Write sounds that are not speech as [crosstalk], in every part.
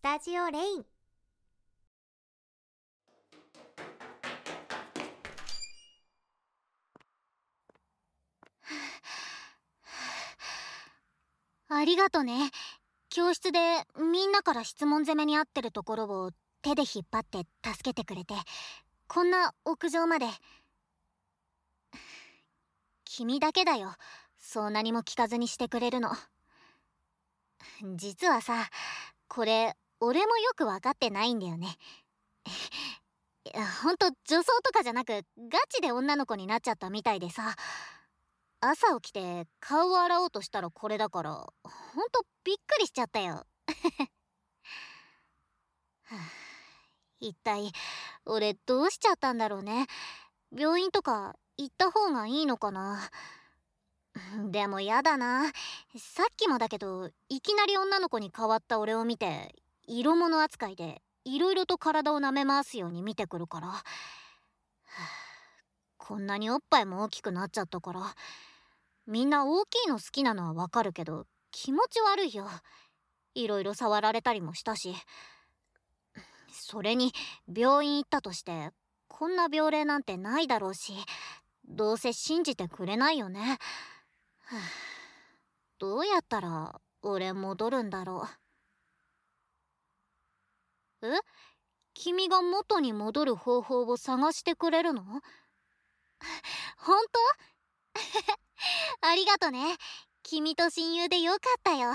スタジオレイン。ありがとね。教室でみんなから質問攻めにあってるところを手で引っ張って助けてくれてこんな屋上まで。君だけだよ。そう何も聞かずにしてくれるの。実はさこれ俺もよく分かってないんだよね。[laughs] いやほんと女装とかじゃなくガチで女の子になっちゃったみたいでさ。朝起きて顔を洗おうとしたらこれだからほんとびっくりしちゃったよ。[laughs] 一体俺どうしちゃったんだろうね。病院とか行った方がいいのかな。[laughs] でもやだな。さっきもだけどいきなり女の子に変わった俺を見て色物扱いでいろいろと体を舐め回すように見てくるから、はあ、こんなにおっぱいも大きくなっちゃったから。みんな大きいの好きなのはわかるけど気持ち悪いよ。いろいろ触られたりもしたし。[sighs] それに病院行ったとしてこんな病例なんてないだろうしどうせ信じてくれないよね、はあ、どうやったら俺戻るんだろう。え？君が元に戻る方法を探してくれるの？[laughs] 本当？[laughs] ありがとね。君と親友でよかったよ。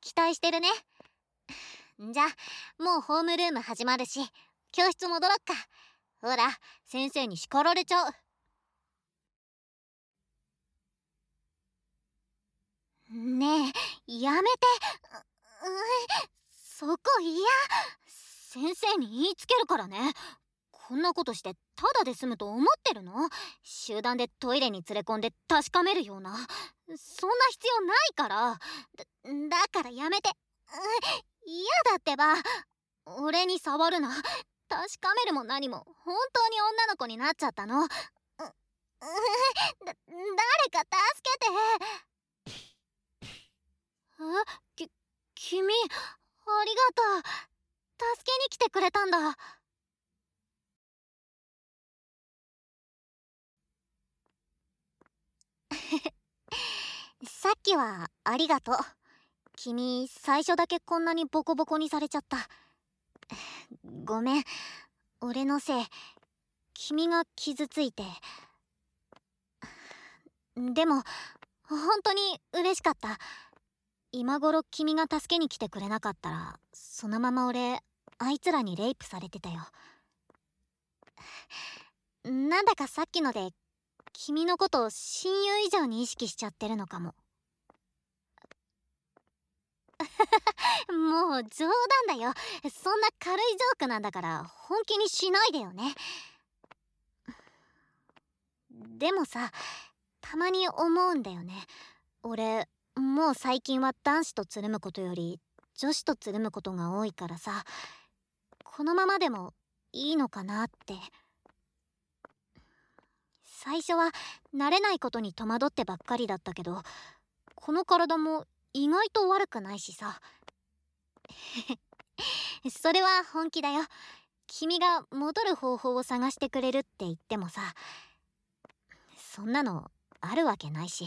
期待してるね。じゃもうホームルーム始まるし教室戻ろっか。ほら先生に叱られちゃう。ねえやめて。うんそこ嫌。先生に言いつけるからね。こんなことしてただで済むと思ってるの？集団でトイレに連れ込んで確かめるような。そんな必要ないから。だだからやめて。嫌だってば。俺に触るな。確かめるも何も本当に女の子になっちゃったの。だ誰か助けて。え？き君ありがとう。助けに来てくれたんだ。[laughs] さっきはありがとう。君最初だけこんなにボコボコにされちゃった。ごめん俺のせい。君が傷ついて。でも本当に嬉しかった。今頃君が助けに来てくれなかったらそのまま俺あいつらにレイプされてたよ。なんだかさっきので君のことを親友以上に意識しちゃってるのかも。もう冗談だよ。そんな軽いジョークなんだから本気にしないでよね。でもさたまに思うんだよね。俺もう最近は男子とつるむことより女子とつるむことが多いからさ。このままでもいいのかなって。最初は慣れないことに戸惑ってばっかりだったけどこの体も意外と悪くないしさ。[laughs] それは本気だよ。君が戻る方法を探してくれるって言ってもさそんなのあるわけないし。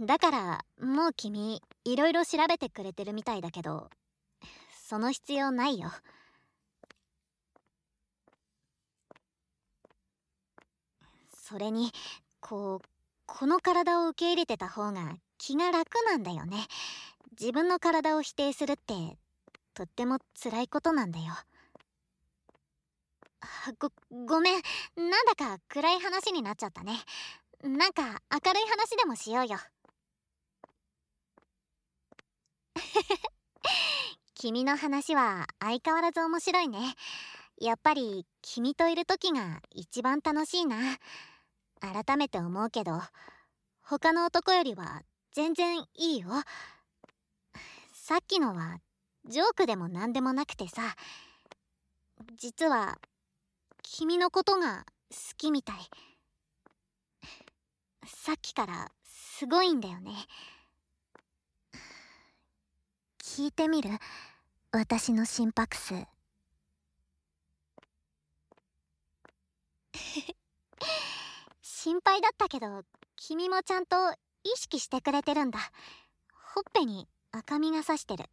だからもう君いろいろ調べてくれてるみたいだけどその必要ないよ。それにこうこの体を受け入れてた方が気が楽なんだよね。自分の体を否定するってとっても辛いことなんだよ。ごごめん。なんだか暗い話になっちゃったね。なんか明るい話でもしようよ。[laughs] 君の話は相変わらず面白いね。やっぱり君といる時が一番楽しいな。改めて思うけど他の男よりは全然いいよ。さっきのはジョークでも何でもなくてさ実は君のことが好きみたい。さっきからすごいんだよね。聞いてみる？私の心拍数。[laughs] 心配だったけど君もちゃんと意識してくれてるんだ。ほっぺに赤みがさしてる。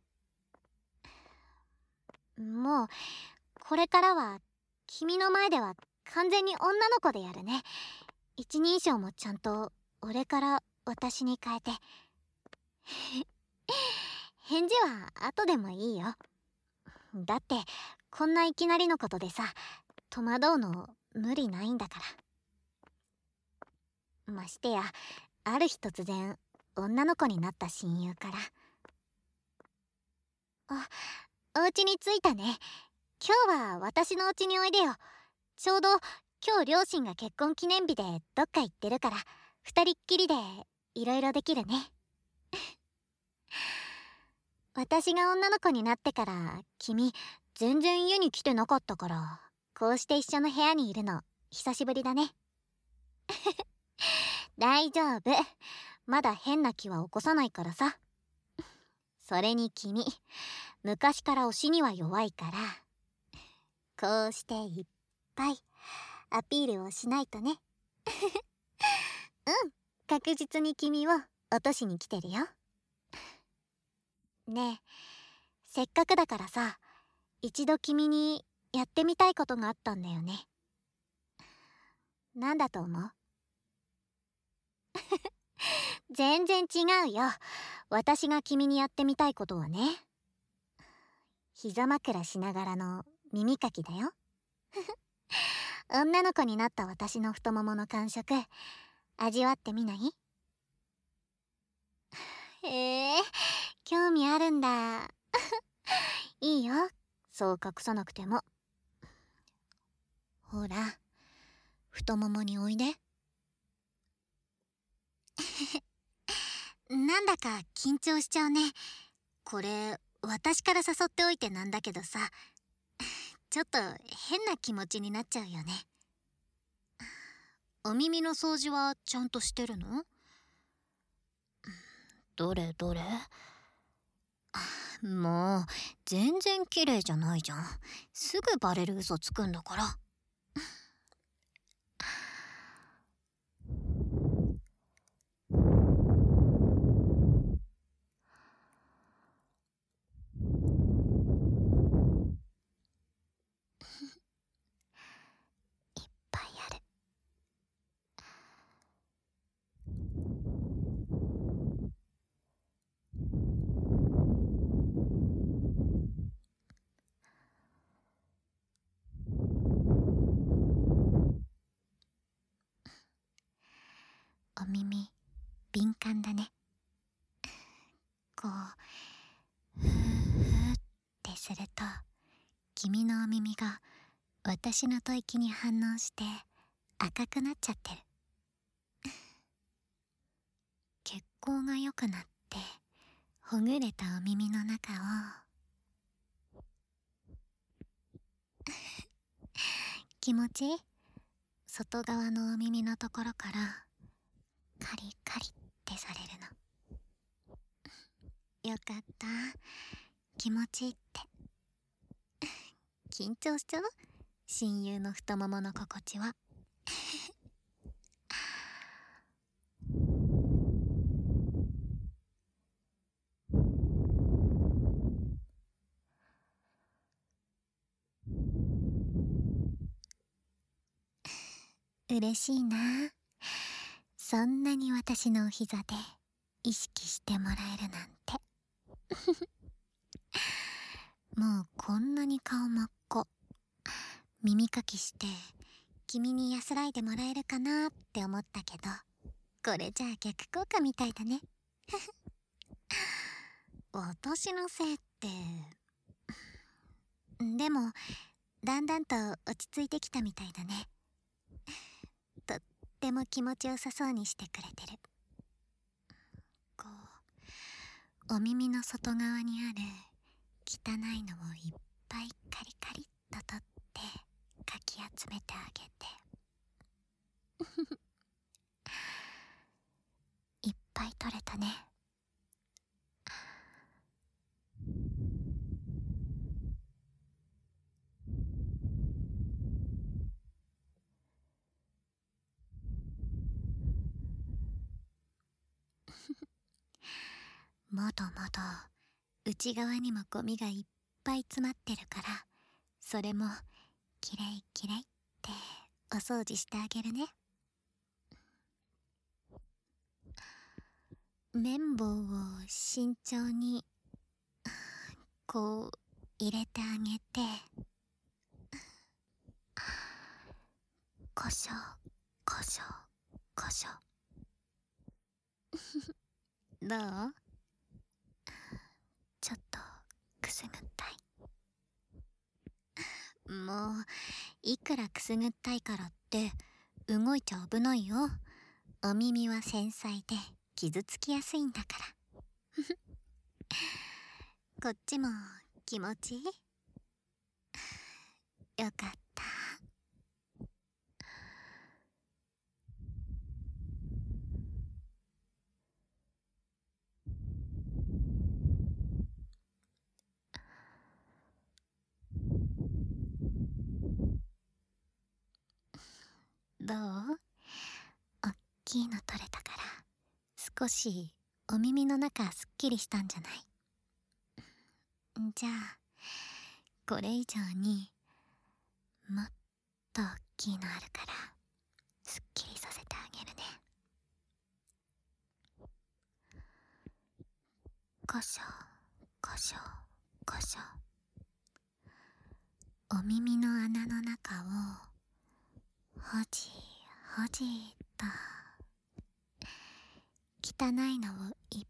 もうこれからは君の前では完全に女の子でやるね。一人称もちゃんと俺から私に変えて。[laughs] 返事は後でもいいよ。だってこんないきなりのことでさ戸惑うの無理ないんだから。ましてやある日突然女の子になった親友から。あお家に着いたね。今日は私のお家においでよ。ちょうど今日両親が結婚記念日でどっか行ってるから二人っきりでいろいろできるね。[laughs] 私が女の子になってから君全然家に来てなかったからこうして一緒の部屋にいるの久しぶりだね。[laughs] 大丈夫。まだ変な気は起こさないからさ。[laughs] それに君昔から推しには弱いから。こうしていっぱいアピールをしないとね。[laughs] うん確実に君を落としに来てるよ。ねえせっかくだからさ一度君にやってみたいことがあったんだよね。何だと思う？[laughs] 全然違うよ。私が君にやってみたいことはね。膝枕しながらの耳かきだよ。[laughs] 女の子になった私の太ももの感触味わってみない？[laughs] へえ興味あるんだ。いいよ。そう隠さなくても。ほら太ももにおいで。なんだか緊張しちゃうね。これ私から誘っておいてなんだけどさ。ちょっと変な気持ちになっちゃうよね。お耳の掃除はちゃんとしてるの？どれどれ？もう全然綺麗じゃないじゃん。すぐバレる嘘つくんだから。お耳敏感だね。こうふーふーってすると君のお耳が私の吐息に反応して赤くなっちゃってる。血行が良くなってほぐれたお耳の中を [laughs] 気持ちいい外側のお耳のところからカリカリってされるの。よかった。気持ちいいって。緊張しちゃう？親友の太ももの心地は。[laughs] 嬉しいな。そんなに私のお膝で意識してもらえるなんて。[laughs] もうこんなに顔真っ赤耳かきして君に安らいでもらえるかなって思ったけどこれじゃあ逆効果みたいだね。[laughs] 私のせいって。でもだんだんと落ち着いてきたみたいだね。っても気持ちよさそうにしてくれてる。こうお耳の外側にある汚いのをいっぱいカリカリっと取ってかき集めてあげて。[laughs] いっぱい取れたね。まだまだ内側にもゴミがいっぱい詰まってるからそれもきれいきれいってお掃除してあげるね。綿棒を慎重にこう入れてあげてこしょこしょこしょ [laughs] どうちょっとくすぐったい。もういくらくすぐったいからって動いちゃ危ないよ。お耳は繊細で傷つきやすいんだから。[laughs] こっちも気持ちいい？よかったどう？おっきいの取れたから。少しお耳の中すっきりしたんじゃない？じゃあこれ以上にもっと大きいのあるからすっきりさせてあげるね。こしょこしょこしょお耳の穴の中をほじほじと汚いのをいっ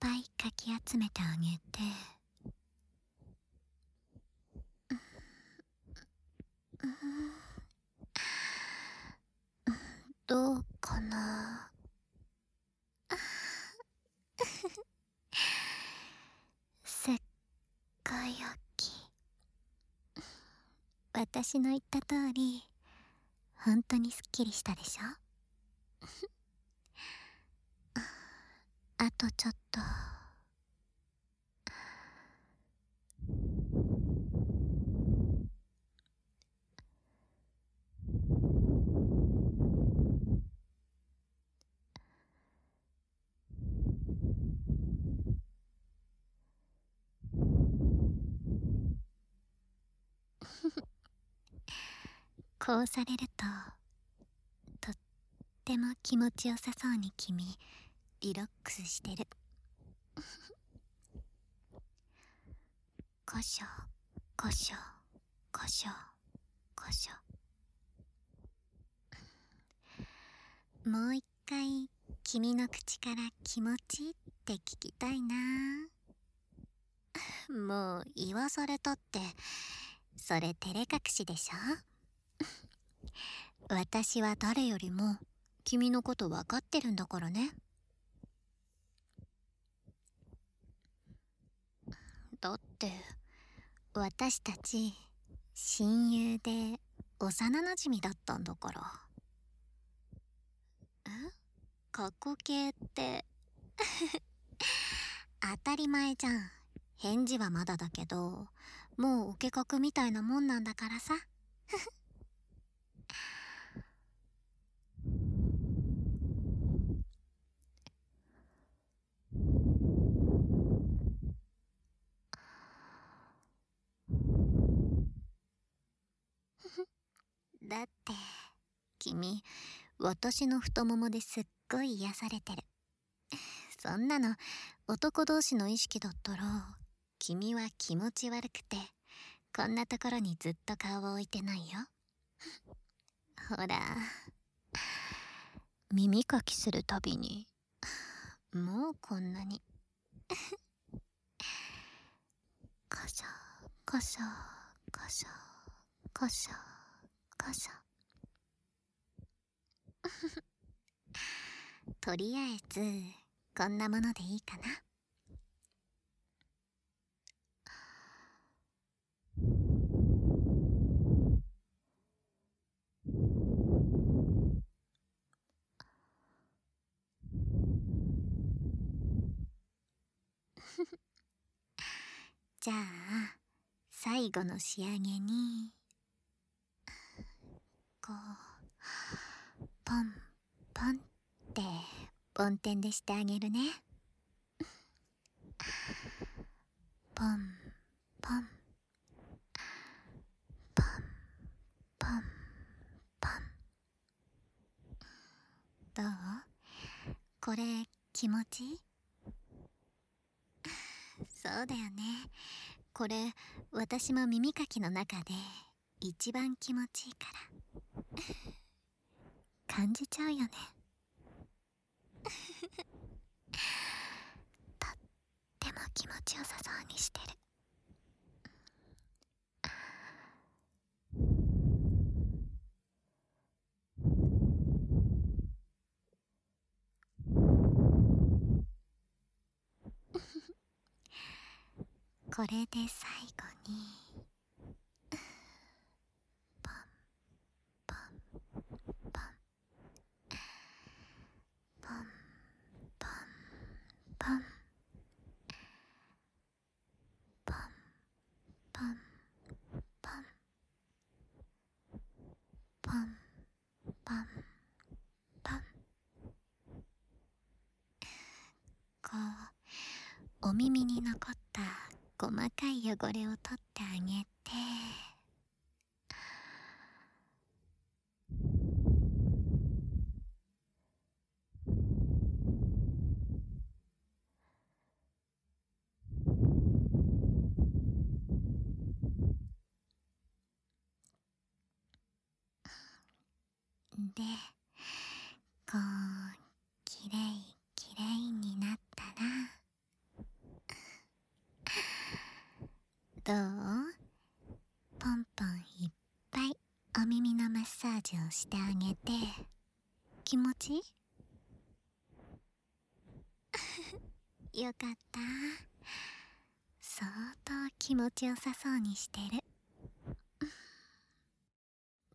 ぱいかき集めてあげて。どうかな。せっかい焼き。私の言った通り本当にすっきりしたでしょ？[laughs] あとちょっと。こうされるとても気持ちよさそうに君リラックスしてる。こしょこしょこしょこしょもう一回君の口から気持ちいいって聞きたいな。もう言わされたってそれ照れ隠しでしょ？[laughs] 私は誰よりも君のこと分かってるんだからね。だって私たち親友で幼なじみだったんだから。え？過去形って。[laughs] 当たり前じゃん。返事はまだだけどもうお計画みたいなもんなんだからさ。[laughs] だって君私の太ももですっごい癒されてる。そんなの男同士の意識だったら君は気持ち悪くてこんなところにずっと顔を置いてないよ。ほら。耳かきするたびにもうこんなに。こしょこしょこしょこしょこしょ [laughs] とりあえずこんなものでいいかな。[laughs] じゃあ最後の仕上げに。こうポンポンって梵天でしてあげるね。ポンポン。ポンポンポン。どう？これ気持ち？いいそうだよね。これ私も耳かきの中で一番気持ちいいから。感じちゃうよね。[laughs] とっても気持ちよさそうにしてる。[laughs] これで最お耳に残った細かい汚れを取ってあげてでこうきれいきれいになったらどうポンポンいっぱいお耳のマッサージをしてあげて気持ち？い [laughs] いよかった。相当気持ちよさそうにしてる。[laughs]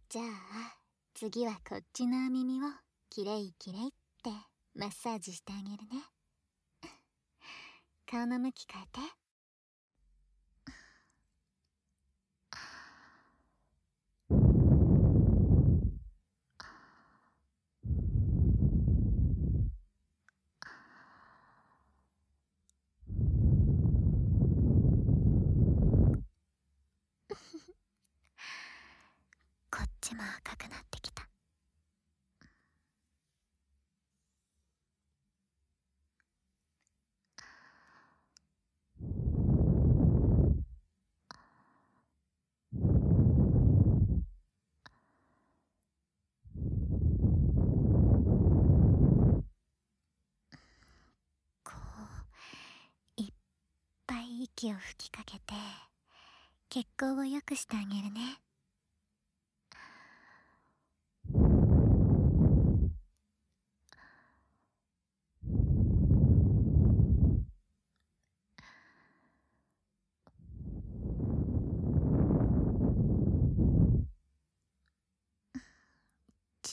じゃあ次はこっちの耳をきれいきれいってマッサージしてあげるね。[laughs] 顔の向き変えて。も赤くなってきた。こういっぱい息を吹きかけて血行を良くしてあげるね。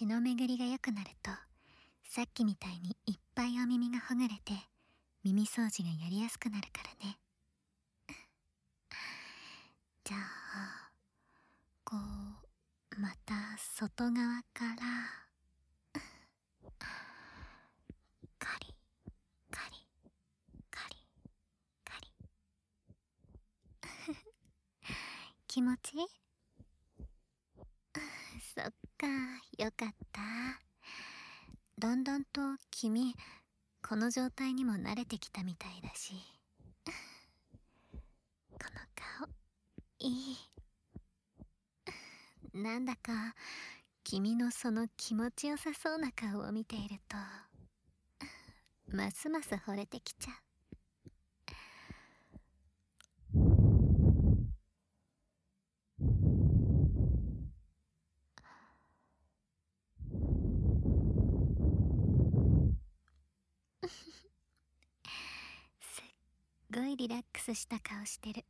血の巡りが良くなるとさっきみたいにいっぱいお耳がほぐれて耳掃除がやりやすくなるからね。[laughs] じゃあこうまた外側からカリカリカリカリ。[laughs] 気持ちいい？[laughs] そっかよかった。だんだんと君この状態にも慣れてきたみたいだし。[laughs] この顔いい。[laughs] なんだか君のその気持ちよさそうな顔を見ているとますます惚れてきちゃう。リラックスした顔してる。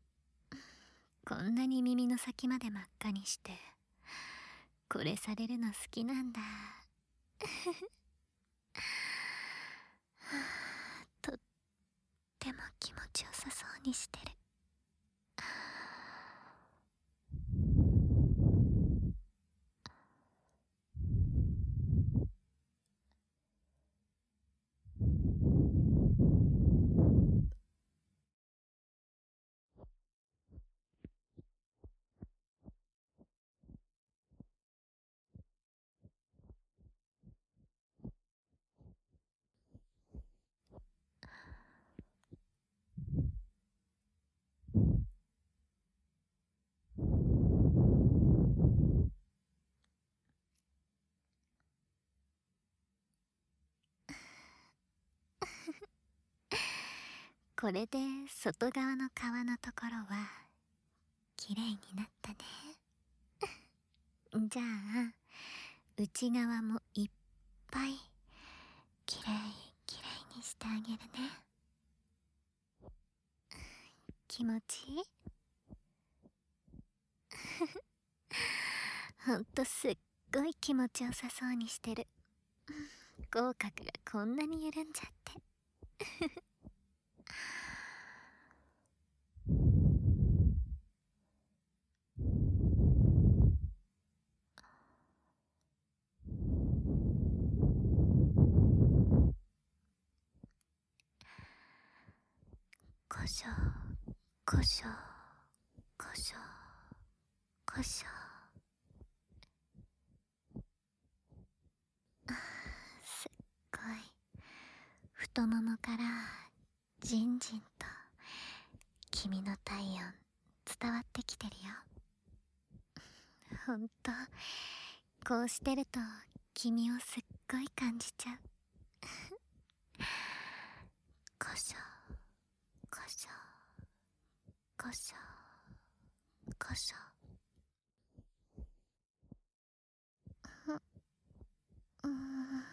こんなに耳の先まで真っ赤にしてこれされるの好きなんだ。[laughs] とっても気持ちよさそうにしてる。これで外側の皮のところは綺麗になったね。[laughs] じゃあ内側もいっぱい綺麗綺麗にしてあげるね。気持ちいい？[laughs] ほんとすっごい気持ちよさそうにしてる。[laughs] 口角がこんなに緩んじゃって。こしょこしょこしょこしょあーすっごい。太ももからじんじんと君の体温伝わってきてるよ。ほんとこうしてると君をすっごい感じちゃう。[laughs] こしょこしょこしょこしょううーん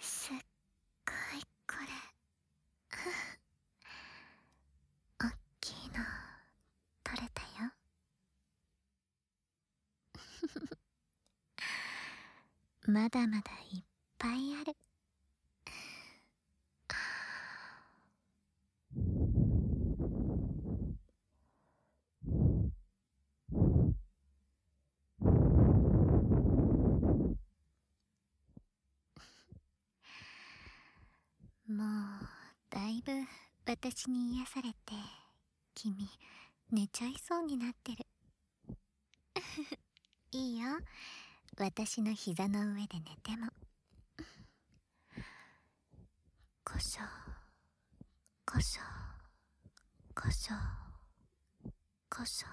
すっごいこれおっきいの取れたよまだまだいっぱいある。もうだいぶ私に癒されて君寝ちゃいそうになってる。[laughs] いいよ。私の膝の上で寝ても。こしょこしょこしょこしょ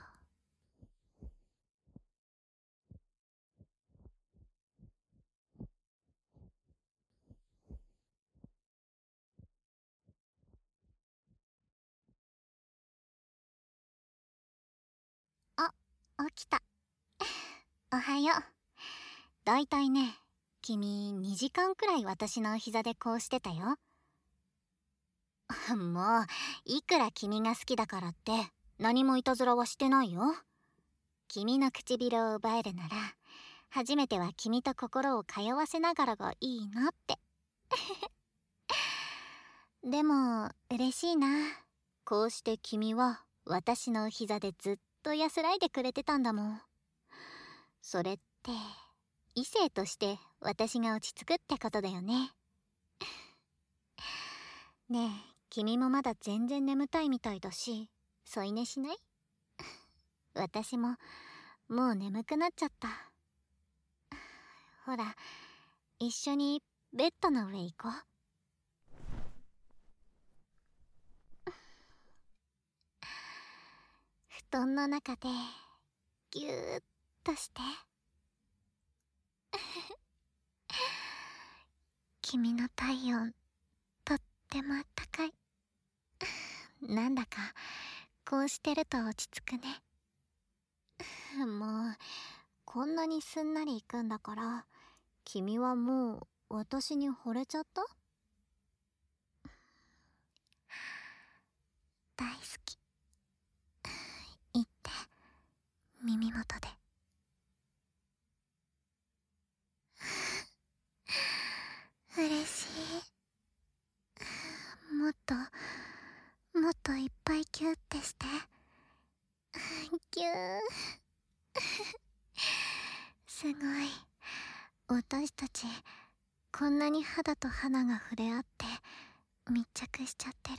あ起きた。[laughs] おはよう。だいたいね君2時間くらい私の膝でこうしてたよ。[laughs] もういくら君が好きだからって何もいたずらはしてないよ。君の唇を奪えるなら初めては君と心を通わせながらがいいなって。[laughs] でも嬉しいな。こうして君は私の膝でずっと安らいでくれてたんだもん。それって異性として私が落ち着くってことだよね。[laughs] ねえ君もまだ全然眠たいみたいだし添い寝しない？[laughs] 私ももう眠くなっちゃった。ほら一緒にベッドの上行こう。[laughs] 布団の中でぎゅーっとして。君の体温とってもあったかい。[laughs] なんだかこうしてると落ち着くね。[laughs] もうこんなにすんなりいくんだから君はもう私に惚れちゃった？[sighs] 大好き。[sighs] 言って耳元で。[laughs] 嬉しい。もっともっといっぱいギューってして。ギュー。すごい。私たちこんなに肌と肌が触れ合って密着しちゃってる。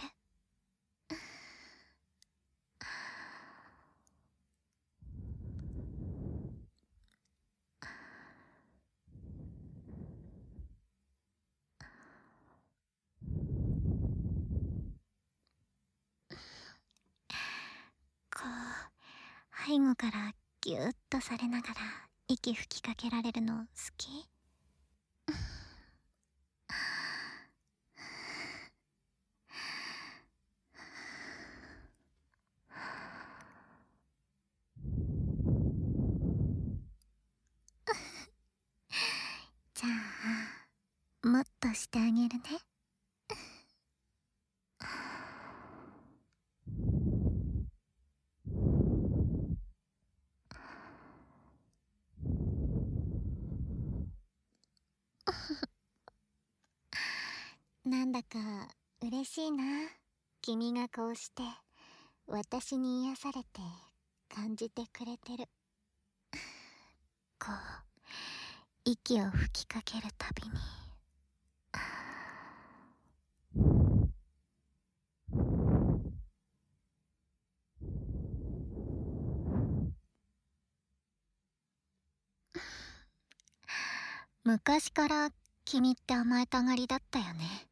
背後からギュッとされながら息吹きかけられるの好き？[laughs] じゃあもっとしてあげるね。なんだか嬉しいな。君がこうして私に癒されて感じてくれてる。こう息を吹きかけるたびに。昔から君って甘えたがりだったよね。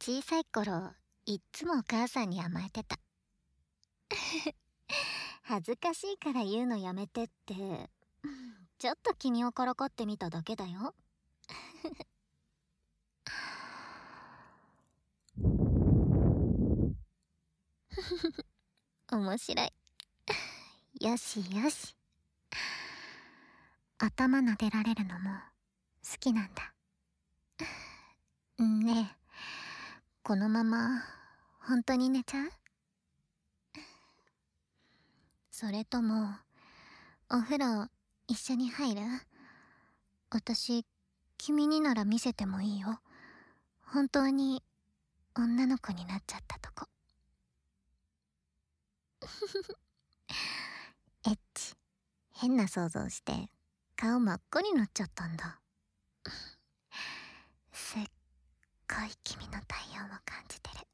小さい頃いっつもお母さんに甘えてた。[laughs] 恥ずかしいから言うのやめてってちょっと君をからかってみただけだよ。[laughs] 面白い。よしよし。頭撫でられるのも好きなんだ。[laughs] ねえ。このまま本当に寝ちゃう？それともお風呂一緒に入る？私君になら見せてもいいよ。本当に女の子になっちゃったとこ。エッチ。変な想像して顔真っ赤になっちゃったんだすっごい君の太陽を感じてる。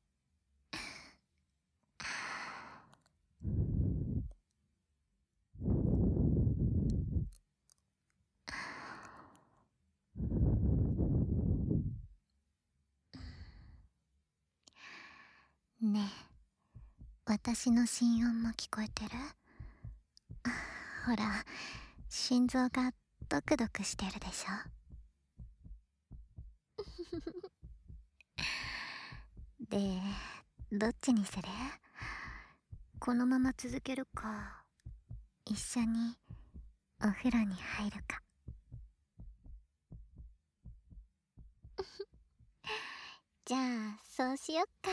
ねえ私の心音も聞こえてる？[laughs] ほら心臓がドクドクしてるでしょ？でどっちにする？このまま続けるか一緒にお風呂に入るか。[laughs] じゃあそうしよっか。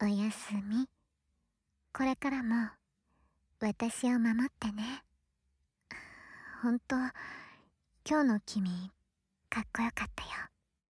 [laughs] おやすみ。これからも私を守ってね。ほんと今日の君かっこよかったよ。